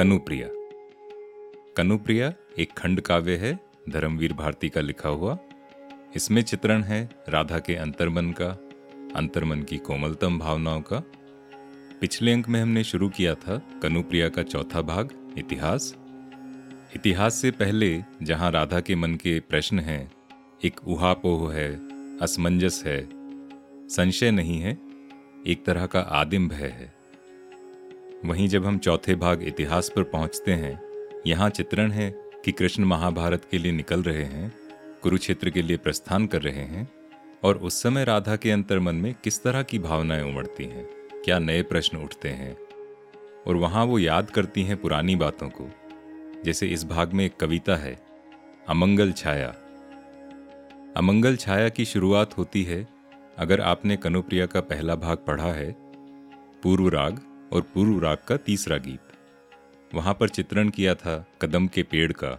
कनुप्रिया। कनुप्रिया एक खंड काव्य है, धर्मवीर भारती का लिखा हुआ। इसमें चित्रण है राधा के अंतर्मन का, अंतर्मन की कोमलतम भावनाओं का। पिछले अंक में हमने शुरू किया था कनुप्रिया का चौथा भाग, इतिहास। इतिहास से पहले जहाँ राधा के मन के प्रश्न हैं, एक उहापोह है, असमंजस है, संशय नहीं है, एक तरह का आदिम भय है। वहीं जब हम चौथे भाग इतिहास पर पहुँचते हैं, यहाँ चित्रण है कि कृष्ण महाभारत के लिए निकल रहे हैं, कुरुक्षेत्र के लिए प्रस्थान कर रहे हैं, और उस समय राधा के अंतर्मन में किस तरह की भावनाएँ उमड़ती हैं, क्या नए प्रश्न उठते हैं, और वहाँ वो याद करती हैं पुरानी बातों को, जैसे इस भाग में एक कविता है, अमंगल छाया। अमंगल छाया की शुरुआत होती है, अगर आपने कनुप्रिया का पहला भाग पढ़ा है, पूर्व राग और पूर्व राग का तीसरा गीत। वहाँ पर चित्रण किया था कदम के पेड़ का,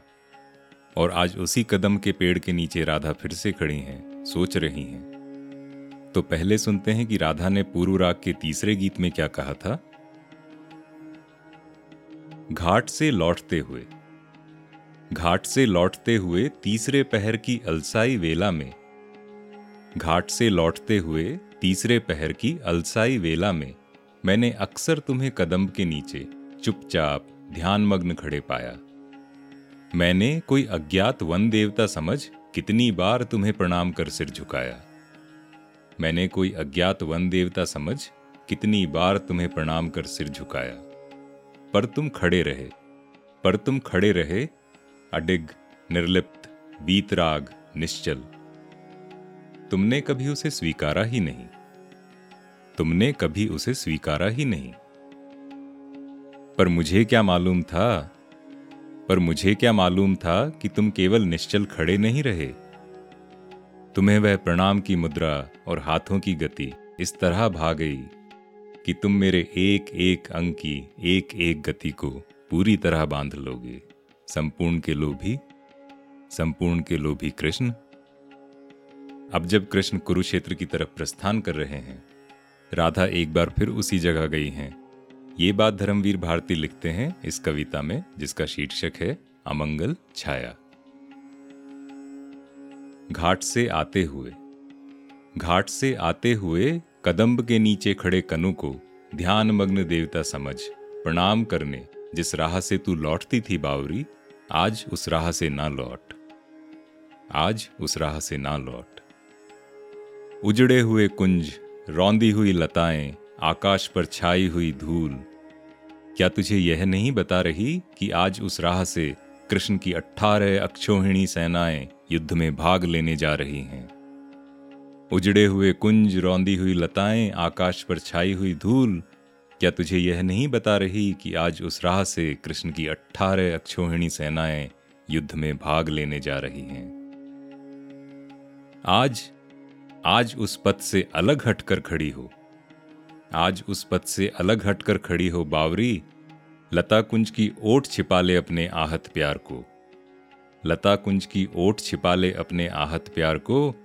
और आज उसी कदम के पेड़ के नीचे राधा फिर से खड़ी हैं, सोच रही हैं। तो पहले सुनते हैं कि राधा ने पूर्व राग के तीसरे गीत में क्या कहा था। घाट से लौटते हुए, घाट से लौटते हुए तीसरे पहर की अलसाई वेला में, घाट से लौटते हुए तीसरे पहर की अलसाई वेला में मैंने अक्सर तुम्हें कदम के नीचे चुपचाप ध्यान मग्न खड़े पाया। मैंने कोई अज्ञात वन देवता समझ कितनी बार तुम्हें प्रणाम कर सिर झुकाया। मैंने कोई अज्ञात वन देवता समझ कितनी बार तुम्हें प्रणाम कर सिर झुकाया। पर तुम खड़े रहे, पर तुम खड़े रहे, अडिग, निर्लिप्त, बीतराग, निश्चल। तुमने कभी उसे स्वीकारा ही नहीं। तुमने कभी उसे स्वीकारा ही नहीं। पर मुझे क्या मालूम था, पर मुझे क्या मालूम था कि तुम केवल निश्चल खड़े नहीं रहे। तुम्हें वह प्रणाम की मुद्रा और हाथों की गति इस तरह भा गई कि तुम मेरे एक एक अंग की एक एक गति को पूरी तरह बाँध लोगे। संपूर्ण के लोभी, संपूर्ण के लोभी कृष्ण। अब जब कृष्ण कुरुक्षेत्र की तरफ़ प्रस्थान कर रहे हैं राधा एक बार फिर उसी जगह गई हैं। ये बात धर्मवीर भारती लिखते हैं इस कविता में, जिसका शीर्षक है, अमंगल छाया। घाट से आते हुए। घाट से आते हुए कदम्ब के नीचे खड़े कनु को ध्यान मग्न देवता समझ, प्रणाम करने, जिस राह से तू लौटती थी बावरी, आज उस राह से ना लौट। आज उस राह से ना लौट। उजड़े हुए कुंज रौंदी हुई लताएँ, आकाश पर छाई हुई धूल। क्या तुझे यह नहीं बता रही कि आज उस राह से कृष्ण की अट्ठारह अक्षोहिणी सेनाएँ युद्ध में भाग लेने जा रही हैं? उजड़े हुए कुंज, रौंदी हुई लताएँ, आकाश पर छाई हुई धूल। क्या तुझे यह नहीं बता रही कि आज उस राह से कृष्ण की अट्ठारह अक्षोहिणी सेनाएँ युद्ध में भाग लेने जा रही हैं? आज आज उस पथ से अलग हटकर खड़ी हो। आज उस पथ से अलग हटकर खड़ी हो बावरी। लता कुंज की ओट छिपा ले अपने आहत प्यार को। लता कुंज की ओट छिपा ले अपने आहत प्यार को।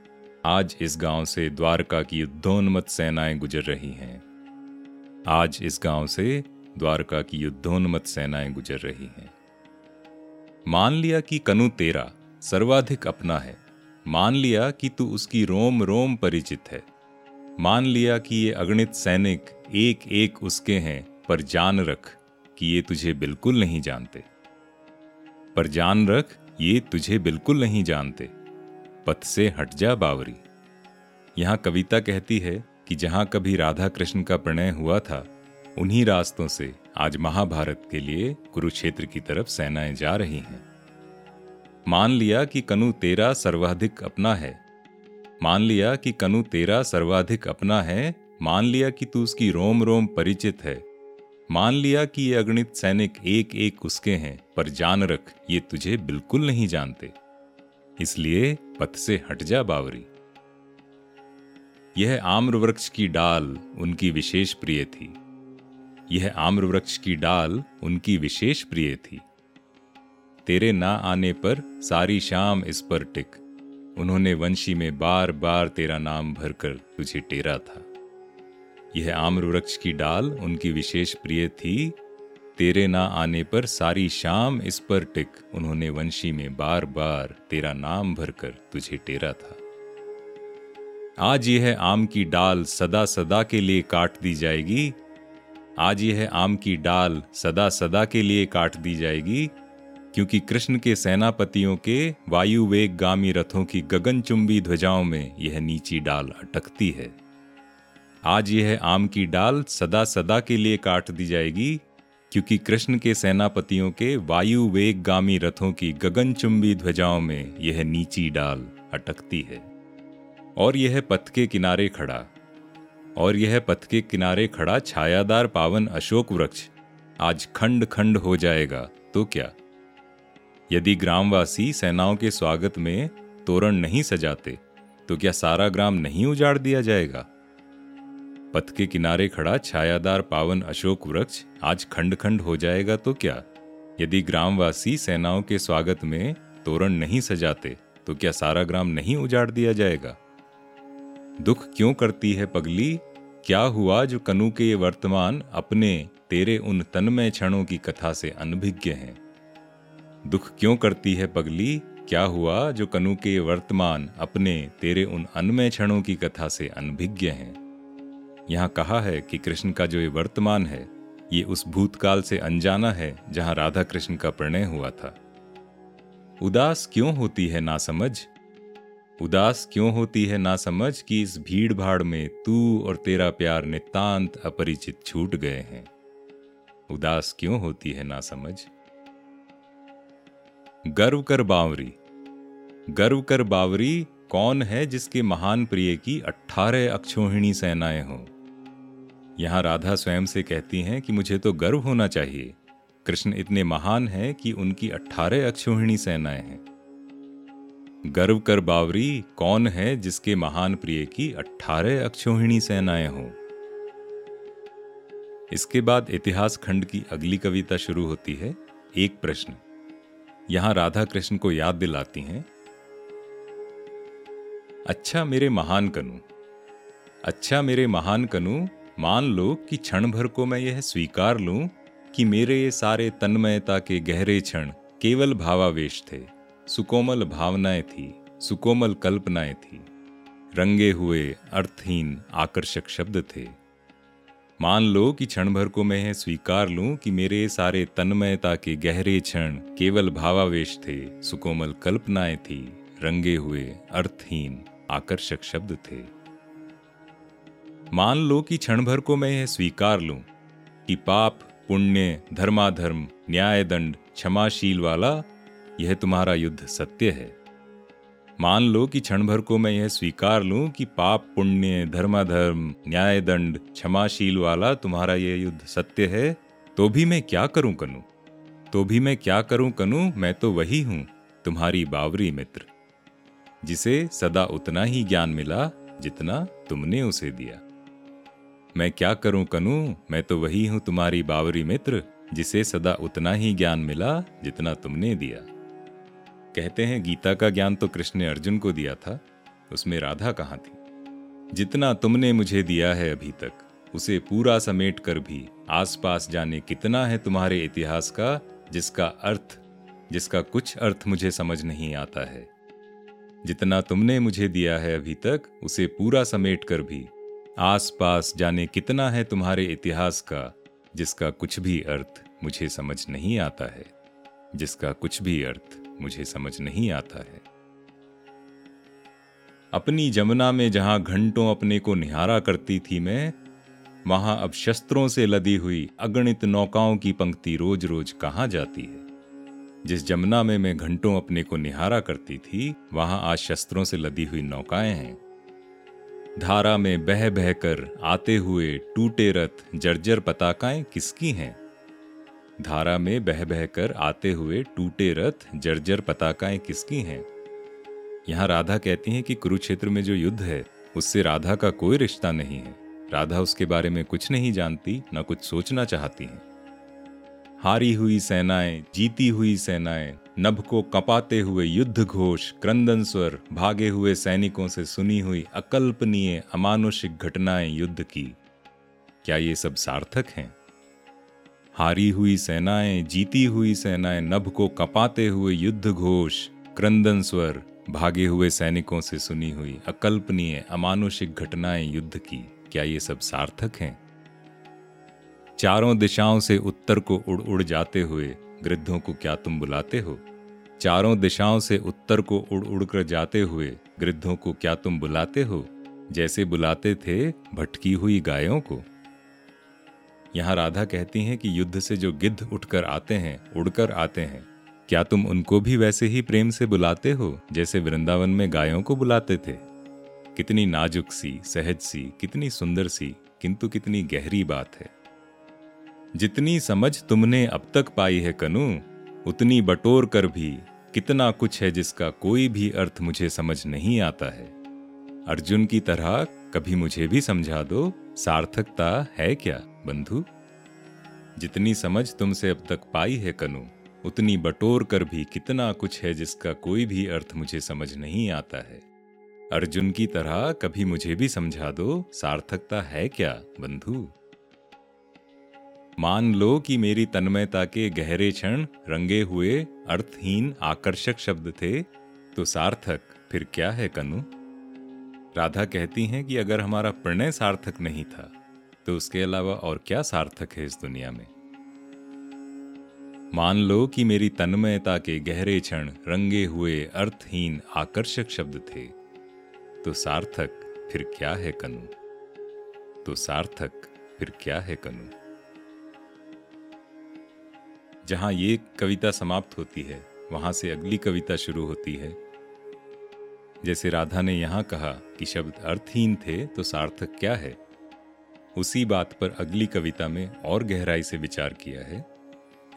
आज इस गाँव से द्वारका की युद्धोन्मत सेनाएँ गुजर रही हैं। आज इस गाँव से द्वारका की युद्धोन्मत सेनाएँ गुजर रही हैं। मान लिया कि कनु तेरा सर्वाधिक अपना है। मान लिया कि तू उसकी रोम रोम परिचित है। मान लिया कि ये अगणित सैनिक एक एक उसके हैं, पर जान रख कि ये तुझे बिल्कुल नहीं जानते। पर जान रख, ये तुझे बिल्कुल नहीं जानते। पथ से हट जा, बावरी। यहाँ कविता कहती है कि जहाँ कभी राधा कृष्ण का प्रणय हुआ था, उन्हीं रास्तों से आज महाभारत के लिए कुरुक्षेत्र की तरफ़ सेनाएँ जा रही हैं। मान लिया कि कनु तेरा सर्वाधिक अपना है। मान लिया कि कनु तेरा सर्वाधिक अपना है, मान लिया कि तू उसकी रोम रोम परिचित है। मान लिया कि ये अगणित सैनिक एक एक उसके हैं, पर जान रख, ये तुझे बिल्कुल नहीं जानते। इसलिए पथ से हट जा, बावरी। यह आम्र वृक्ष की डाल उनकी विशेष प्रिय थी। यह आम्र वृक्ष की डाल उनकी विशेष प्रिय थी। तेरे ना आने पर सारी शाम इस पर टिक। उन्होंने वंशी में बार बार तेरा नाम भरकर तुझे टेरा था। यह आम्र वृक्ष की डाल उनकी विशेष प्रिय थी। तेरे ना आने पर सारी शाम इस पर टिक। उन्होंने वंशी में बार बार तेरा नाम भरकर तुझे टेरा था। आज यह आम की डाल सदा सदा के लिए काट दी जाएगी। आज यह आम की डाल सदा सदा के लिए काट दी जाएगी। क्योंकि कृष्ण के सेनापतियों के वायु वेग गामी रथों की गगनचुंबी ध्वजाओं में यह नीची डाल अटकती है। आज यह आम की डाल सदा सदा के लिए काट दी जाएगी, क्योंकि कृष्ण के सेनापतियों के वायु वेग गामी रथों की गगनचुंबी ध्वजाओं में यह नीची डाल अटकती है। और यह पथ के किनारे खड़ा, और यह पथ के किनारे खड़ा छायादार पावन अशोक वृक्ष आज खंड खंड हो जाएगा तो क्या? यदि ग्रामवासी सेनाओं के स्वागत में तोरण नहीं सजाते तो क्या सारा ग्राम नहीं उजाड़ दिया जाएगा? पथ के किनारे खड़ा छायादार पावन अशोक वृक्ष आज खंड खंड हो जाएगा तो क्या? यदि ग्रामवासी सेनाओं के स्वागत में तोरण नहीं सजाते तो क्या सारा ग्राम नहीं उजाड़ दिया जाएगा? दुख क्यों करती है पगली? क्या हुआ जो कनु के ये वर्तमान अपने तेरे उन तन्मय क्षणों की कथा से अनभिज्ञ हैं? दुख क्यों करती है पगली? क्या हुआ जो कनु के वर्तमान अपने तेरे उन अन्मय क्षणों की कथा से अनभिज्ञ हैं? यहाँ कहा है कि कृष्ण का जो ये वर्तमान है, ये उस भूतकाल से अनजाना है जहाँ राधा कृष्ण का प्रणय हुआ था। उदास क्यों होती है ना समझ उदास क्यों होती है ना समझ कि इस भीड़ भाड़ में तू और तेरा प्यार नितांत अपरिचित छूट गए हैं? उदास क्यों होती है ना समझ गर्व कर बावरी। गर्व कर बावरी कौन है जिसके महान प्रिय की अट्ठारह अक्षोहिणी सेनाएँ हों? यहाँ राधा स्वयं से कहती हैं कि मुझे तो गर्व होना चाहिए। कृष्ण इतने महान हैं कि उनकी अट्ठारह अक्षोहिणी सेनाएँ हैं। गर्व कर बावरी कौन है जिसके महान प्रिय की अट्ठारह अक्षोहिणी सेनाएँ हों? इसके बाद इतिहास खंड की अगली कविता शुरू होती है, एक प्रश्न। यहाँ राधा कृष्ण को याद दिलाती हैं अच्छा मेरे महान कनु अच्छा मेरे महान कनु, मान लो कि क्षण भर को मैं यह स्वीकार लूँ कि मेरे ये सारे तन्मयता के गहरे क्षण केवल भावावेश थे, सुकोमल भावनाएँ थी, सुकोमल कल्पनाएँ थी, रंगे हुए अर्थहीन आकर्षक शब्द थे। मान लो कि क्षण भर को मैं स्वीकार लूँ कि मेरे सारे तन्मयता के गहरे क्षण केवल भावावेश थे, सुकोमल कल्पनाएँ थी, रंगे हुए अर्थहीन, आकर्षक शब्द थे। मान लो कि क्षण भर को मैं यह स्वीकार लूँ कि पाप, पुण्य, धर्माधर्म न्याय दंड क्षमाशील वाला, यह तुम्हारा युद्ध सत्य है। मान लो कि क्षण भर को मैं यह स्वीकार लूँ कि पाप, पुण्य, धर्माधर्म न्याय दंड क्षमाशील वाला तुम्हारा यह युद्ध सत्य है तो भी मैं क्या करूँ कनु? तो भी मैं क्या करूँ कनु? मैं तो वही हूँ, तुम्हारी बावरी मित्र। जिसे सदा उतना ही ज्ञान मिला जितना तुमने उसे दिया। मैं क्या करूँ कनु? मैं तो वही हूँ तुम्हारी बावरी मित्र, जिसे सदा उतना ही ज्ञान मिला जितना तुमने दिया। कहते हैं, गीता का ज्ञान तो कृष्ण ने अर्जुन को दिया था। उसमें राधा कहाँ थी? जितना तुमने मुझे दिया है अभी तक, उसे पूरा समेट कर भी आसपास जाने कितना है तुम्हारे इतिहास का, जिसका अर्थ, जिसका कुछ अर्थ मुझे समझ नहीं आता है। जितना तुमने मुझे दिया है अभी तक, उसे पूरा समेट कर भी आसपास जाने कितना है तुम्हारे इतिहास का, जिसका कुछ भी अर्थ मुझे समझ नहीं आता है, जिसका कुछ भी अर्थ मुझे समझ नहीं आता है। अपनी जमुना में जहाँ घंटों अपने को निहारा करती थी मैं, वहाँ अब शस्त्रों से लदी हुई अगणित नौकाओं की पंक्ति रोज रोज कहाँ जाती है? जिस जमुना में मैं घंटों अपने को निहारा करती थी, वहाँ आज शस्त्रों से लदी हुई नौकाएँ हैं। धारा में बह बहकर आते हुए टूटे रथ जर्जर पताकाएँ किसकी हैं? धारा में बह बहकर आते हुए टूटे रथ, जर्जर पताकाएँ किसकी हैं? यहाँ राधा कहती हैं कि कुरुक्षेत्र में जो युद्ध है, उससे राधा का कोई रिश्ता नहीं है। राधा उसके बारे में कुछ नहीं जानती, न कुछ सोचना चाहती हैं। हारी हुई सेनाएँ, जीती हुई सेनाएँ, नभ को कपाते हुए युद्ध घोष, क्रंदन स्वर, भागे हुए सैनिकों से सुनी हुई अकल्पनीय, अमानुषिक घटनाएँ युद्ध की। क्या ये सब सार्थक हैं? हारी हुई सेनाएँ, जीती हुई सेनाएँ, नभ को कपाते हुए युद्ध घोष, क्रंदन स्वर, भागे हुए सैनिकों से सुनी हुई अकल्पनीय, अमानुषिक घटनाएँ युद्ध की। क्या ये सब सार्थक हैं? चारों दिशाओं से उत्तर को उड़ उड़ जाते हुए गृद्धों को क्या तुम बुलाते हो? चारों दिशाओं से उत्तर को उड़ उड़ कर जाते हुए गृद्धों को क्या तुम बुलाते हो? जैसे बुलाते थे, भटकी हुई गायों को। यहाँ राधा कहती हैं कि युद्ध से जो गिद्ध उठकर आते हैं, उड़कर आते हैं। क्या तुम उनको भी वैसे ही प्रेम से बुलाते हो, जैसे वृंदावन में गायों को बुलाते थे? कितनी नाजुक सी, सहज सी, कितनी सुंदर सी, किंतु कितनी गहरी बात है। जितनी समझ तुमने अब तक पाई है कनु, उतनी बटोर कर भी कितना कुछ है जिसका कोई भी अर्थ मुझे समझ नहीं आता है। अर्जुन की तरह कभी मुझे भी समझा दो, सार्थकता है क्या? बंधु, जितनी समझ तुमसे अब तक पाई है कनु, उतनी बटोर कर भी कितना कुछ है जिसका कोई भी अर्थ मुझे समझ नहीं आता है। अर्जुन की तरह कभी मुझे भी समझा दो, सार्थकता है क्या, बंधु? मान लो कि मेरी तन्मयता के गहरे क्षण रंगे हुए, अर्थहीन, आकर्षक शब्द थे तो सार्थक फिर क्या है कनु? राधा कहती हैं कि अगर हमारा प्रणय सार्थक नहीं था तो उसके अलावा और क्या सार्थक है इस दुनिया में? मान लो कि मेरी तन्मयता के गहरे क्षण रंगे हुए अर्थहीन आकर्षक शब्द थे तो सार्थक फिर क्या है कनु? तो सार्थक फिर क्या है कनु? जहाँ ये कविता समाप्त होती है, वहाँ से अगली कविता शुरू होती है। जैसे राधा ने यहाँ कहा कि शब्द अर्थहीन थे तो सार्थक क्या है? उसी बात पर अगली कविता में और गहराई से विचार किया है।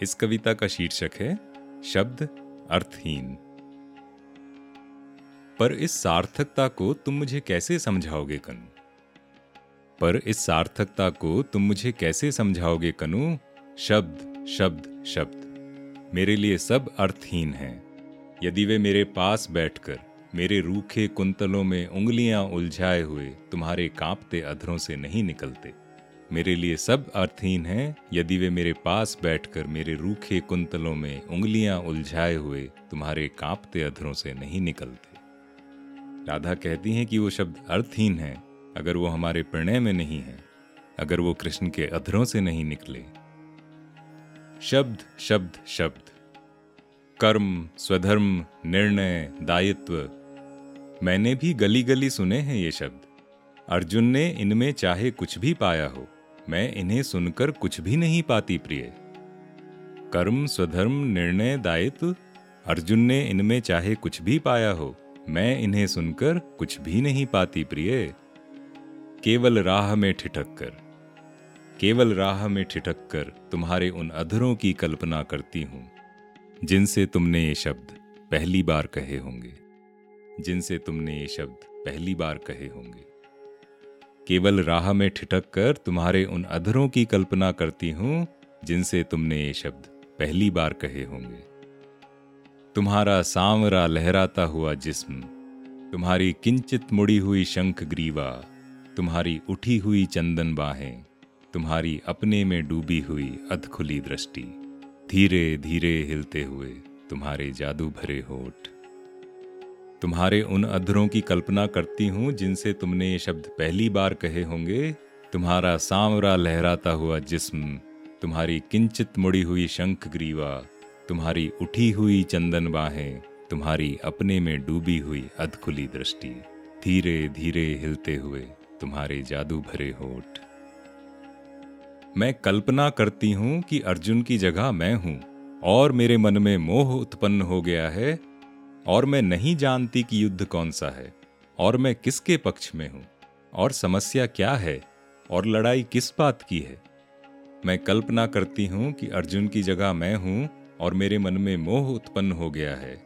इस कविता का शीर्षक है, शब्द अर्थहीन। पर इस सार्थकता को तुम मुझे कैसे समझाओगे कनु? पर इस सार्थकता को तुम मुझे कैसे समझाओगे कनु? शब्द शब्द शब्द। मेरे लिए सब अर्थहीन हैं। यदि वे मेरे पास बैठकर मेरे रूखे कुंतलों में उंगलियाँ उलझाए हुए तुम्हारे कांपते अधरों से नहीं निकलते। मेरे लिए सब अर्थहीन हैं, यदि वे मेरे पास बैठकर मेरे रूखे कुंतलों में उंगलियाँ उलझाए हुए तुम्हारे कांपते अधरों से नहीं निकलते। राधा कहती हैं कि वो शब्द अर्थहीन हैं, अगर वो हमारे प्रणय में नहीं है, अगर वो कृष्ण के अधरों से नहीं निकले। शब्द शब्द शब्द। कर्म, स्वधर्म, निर्णय, दायित्व मैंने भी गली गली सुने हैं ये शब्द। अर्जुन ने इनमें चाहे कुछ भी पाया हो, मैं इन्हें सुनकर कुछ भी नहीं पाती प्रिय। कर्म, स्वधर्म, निर्णय, दायित्व, अर्जुन ने इनमें चाहे कुछ भी पाया हो, मैं इन्हें सुनकर कुछ भी नहीं पाती प्रिय। केवल राह में ठिठक कर, केवल राह में ठिठक कर तुम्हारे उन अधरों की कल्पना करती हूँ, जिनसे तुमने ये शब्द पहली बार कहे होंगे। जिनसे तुमने ये शब्द पहली बार कहे होंगे। केवल राह में ठिठक कर तुम्हारे उन अधरों की कल्पना करती हूँ, जिनसे तुमने ये शब्द पहली बार कहे होंगे। तुम्हारा सांवरा लहराता हुआ जिस्म, तुम्हारी किंचित मुड़ी हुई शंख ग्रीवा, तुम्हारी उठी हुई चंदन बाहें, तुम्हारी अपने में डूबी हुई अधखुली दृष्टि धीरे धीरे हिलते हुए तुम्हारे जादू भरे होठ। तुम्हारे उन अधरों की कल्पना करती हूँ, जिनसे तुमने ये शब्द पहली बार कहे होंगे। तुम्हारा सांवरा लहराता हुआ जिस्म, तुम्हारी किंचित मुड़ी हुई शंख ग्रीवा, तुम्हारी उठी हुई चंदन बाहें, तुम्हारी अपने में डूबी हुई अधखुली दृष्टि। धीरे धीरे हिलते हुए तुम्हारे जादू भरे होठ। मैं कल्पना करती हूँ कि अर्जुन की जगह मैं हूँ, और मेरे मन में मोह उत्पन्न हो गया है और मैं नहीं जानती कि युद्ध कौन सा है, और मैं किसके पक्ष में हूँ, और समस्या क्या है, और लड़ाई किस बात की है। मैं कल्पना करती हूँ कि अर्जुन की जगह मैं हूँ, और मेरे मन में मोह उत्पन्न हो गया है,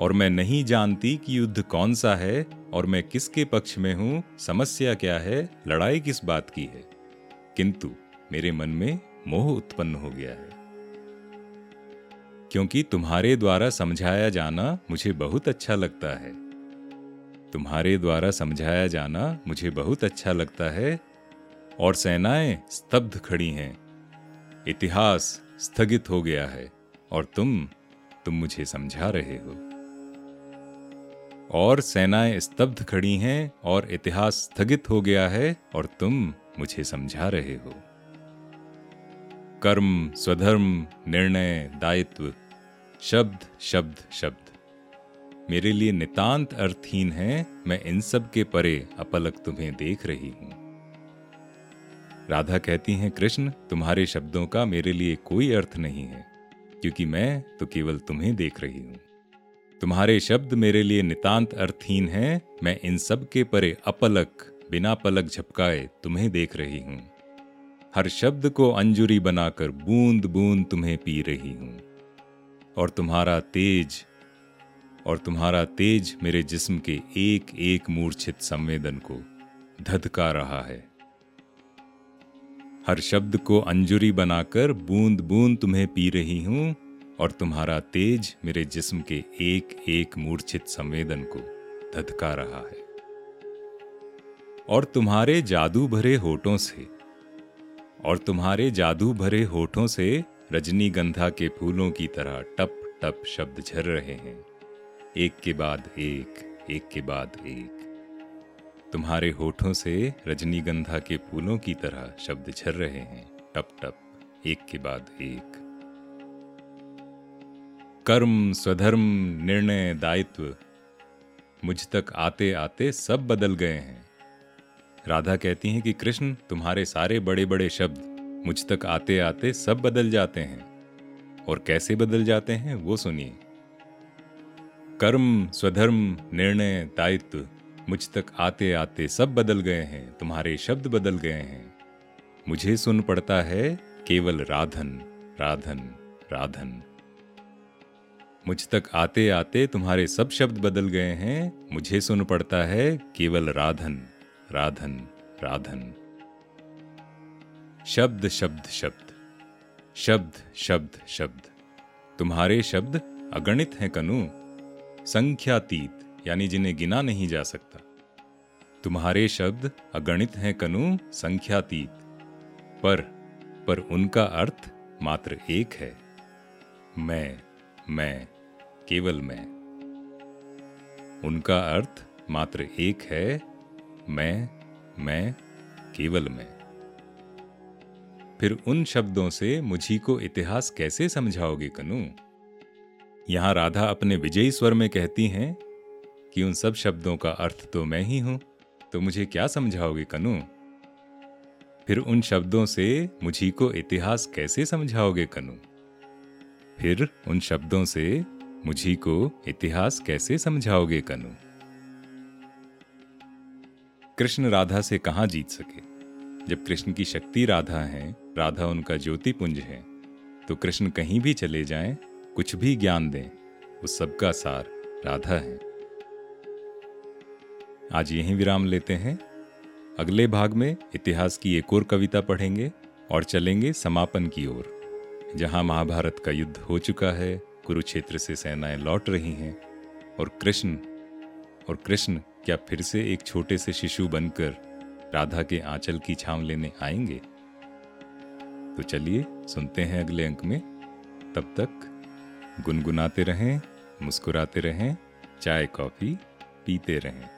और मैं नहीं जानती कि युद्ध कौन सा है, और मैं किसके पक्ष में हूँ, समस्या क्या है, लड़ाई किस बात की है। किंतु मेरे मन में मोह उत्पन्न हो गया है। क्योंकि तुम्हारे द्वारा समझाया जाना मुझे बहुत अच्छा लगता है। तुम्हारे द्वारा समझाया जाना मुझे बहुत अच्छा लगता है। और सेनाएँ स्तब्ध खड़ी हैं। इतिहास स्थगित हो गया है और तुम तुम मुझे समझा रहे हो। और सेनाएँ स्तब्ध खड़ी हैं और इतिहास स्थगित हो गया है और तुम मुझे समझा रहे हो। कर्म, स्वधर्म, निर्णय, दायित्व, शब्द शब्द शब्द। मेरे लिए नितांत अर्थहीन है, मैं इन सब के परे अपलक तुम्हें देख रही हूँ। राधा कहती हैं, कृष्ण, तुम्हारे शब्दों का मेरे लिए कोई अर्थ नहीं है, क्योंकि मैं तो केवल तुम्हें देख रही हूँ। तुम्हारे शब्द मेरे लिए नितांत अर्थहीन है, मैं इन सब के परे अपलक, बिना पलक झपकाए तुम्हें देख रही हूँ। हर शब्द को अंजुरी बनाकर बूंद बूंद तुम्हें पी रही हूँ। और तुम्हारा तेज, और तुम्हारा तेज मेरे जिस्म के एक एक मूर्छित संवेदन को धधका रहा है। हर शब्द को अंजुरी बनाकर बूंद बूंद तुम्हें पी रही हूँ, और तुम्हारा तेज मेरे जिस्म के एक एक मूर्छित संवेदन को धधका रहा है। और तुम्हारे जादू भरे होठों से और तुम्हारे जादू भरे होठों से रजनीगंधा के फूलों की तरह टप टप शब्द झर रहे हैं। एक के बाद एक एक के बाद एक। तुम्हारे होठों से रजनीगंधा के फूलों की तरह शब्द झर रहे हैं। टप टप, एक के बाद एक। कर्म, स्वधर्म, निर्णय, दायित्व, मुझ तक आते आते सब बदल गए हैं। राधा कहती हैं कि कृष्ण, तुम्हारे सारे बड़े बड़े शब्द मुझ तक आते आते सब बदल जाते हैं। और कैसे बदल जाते हैं, वो सुनिए। कर्म, स्वधर्म, निर्णय, दायित्व मुझ तक आते आते सब बदल गए हैं, तुम्हारे शब्द बदल गए हैं। मुझे सुन पड़ता है केवल राधन राधन राधन। मुझ तक आते आते तुम्हारे सब शब्द बदल गए हैं, मुझे सुन पड़ता है केवल राधन। राधन राधन। शब्द शब्द शब्द। शब्द शब्द शब्द। तुम्हारे शब्द अगणित हैं कनु। संख्यातीत, यानी जिन्हें गिना नहीं जा सकता। तुम्हारे शब्द अगणित हैं कनु, संख्यातीत। पर पर उनका अर्थ मात्र एक है। मैं मैं, केवल मैं। उनका अर्थ मात्र एक है मैं मैं, केवल मैं। फिर उन शब्दों से मुझी को इतिहास कैसे समझाओगे कनु? यहाँ राधा अपने विजयी स्वर में कहती हैं कि उन सब शब्दों का अर्थ तो मैं ही हूँ तो मुझे क्या समझाओगे कनु? फिर उन शब्दों से मुझी को इतिहास कैसे समझाओगे कनु? फिर उन शब्दों से मुझी को इतिहास कैसे समझाओगे कनु? कृष्ण राधा से कहा जीत सके? जब कृष्ण की शक्ति राधा है राधा उनका ज्योति पुंज है तो कृष्ण कहीं भी चले जाएँ, कुछ भी ज्ञान दें उस सबका सार राधा है। आज यहीं विराम लेते हैं। अगले भाग में इतिहास की एक और कविता पढ़ेंगे और चलेंगे समापन की ओर। जहाँ महाभारत का युद्ध हो चुका है कुरुक्षेत्र से सेनाएँ लौट रही हैं और कृष्ण और कृष्ण क्या फिर से एक छोटे से शिशु बनकर राधा के आंचल की छांव लेने आएँगे? तो चलिए, सुनते हैं अगले अंक में। तब तक गुनगुनाते रहें, मुस्कुराते रहें, चाय, कॉफ़ी पीते रहें।